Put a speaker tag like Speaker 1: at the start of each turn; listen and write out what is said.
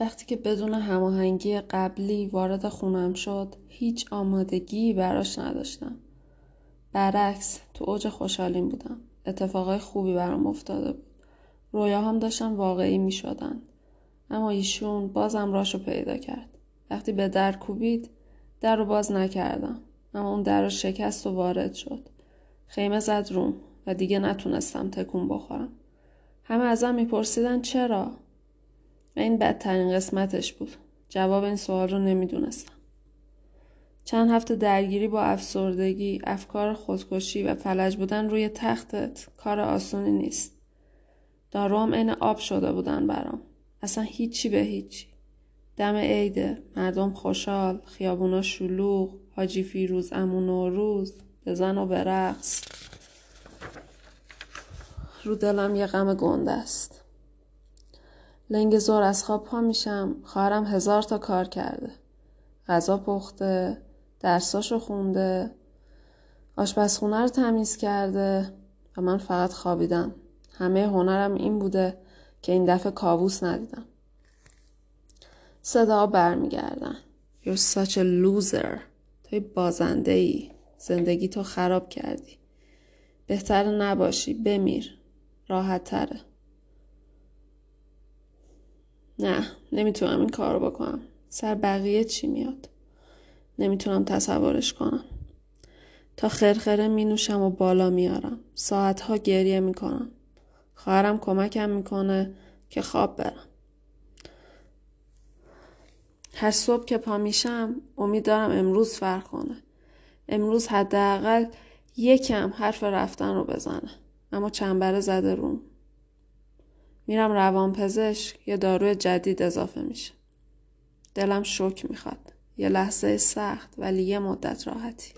Speaker 1: وقتی که بدون هماهنگی قبلی وارد خونم شد هیچ آمادگی براش نداشتم. برعکس تو اوج خوشحالیم بودم. اتفاقای خوبی برام افتاده بود. رویاهام داشتن واقعی می شدن. اما ایشون بازم راشو پیدا کرد. وقتی به در کوبید در رو باز نکردم. اما اون در رو شکست و وارد شد. خیمه زد روم و دیگه نتونستم تکون بخورم. همه ازم میپرسیدن چرا؟ و این بدترین قسمتش بود. جواب این سوال رو نمی‌دونستم. چند هفته درگیری با افسردگی افکار خودکشی و فلج بودن روی تختت کار آسونی نیست. داروام عین آب شده بودن برام. اصلا هیچی به هیچی. دم عیده مردم خوشحال خیابونا شلوغ حاجی فیروز امون و روز بزن و برقص. رو دلم یه غم گنده است. لنگ زور از خواب پا میشم. خواهرم هزار تا کار کرده. غذا پخته درساشو خونده آشپزخونه رو تمیز کرده و من فقط خوابیدم. همه هنرم این بوده که این دفعه کابوس ندیدم. صدا برمیگردن. You're such a loser. توی بازنده ای زندگی تو خراب کردی. بهتر نباشی. بمیر. راحت تره نه نمی‌تونم این کار رو بکنم. سر بقیه چی میاد؟ نمی‌تونم تصورش کنم. تا خرخره می نوشم و بالا میارم. ساعتها گریه می‌کنم. خواهرم کمکم می‌کنه که خواب برم. هر صبح که پا میشم امید دارم امروز فرق کنه. امروز حداقل یکم حرف رفتن رو بزنه. اما چنبره زده روم. میرم روان پزشک یه داروی جدید اضافه میشه. دلم شک می‌خواد. یه لحظه سخت ولی یه مدت راحتی.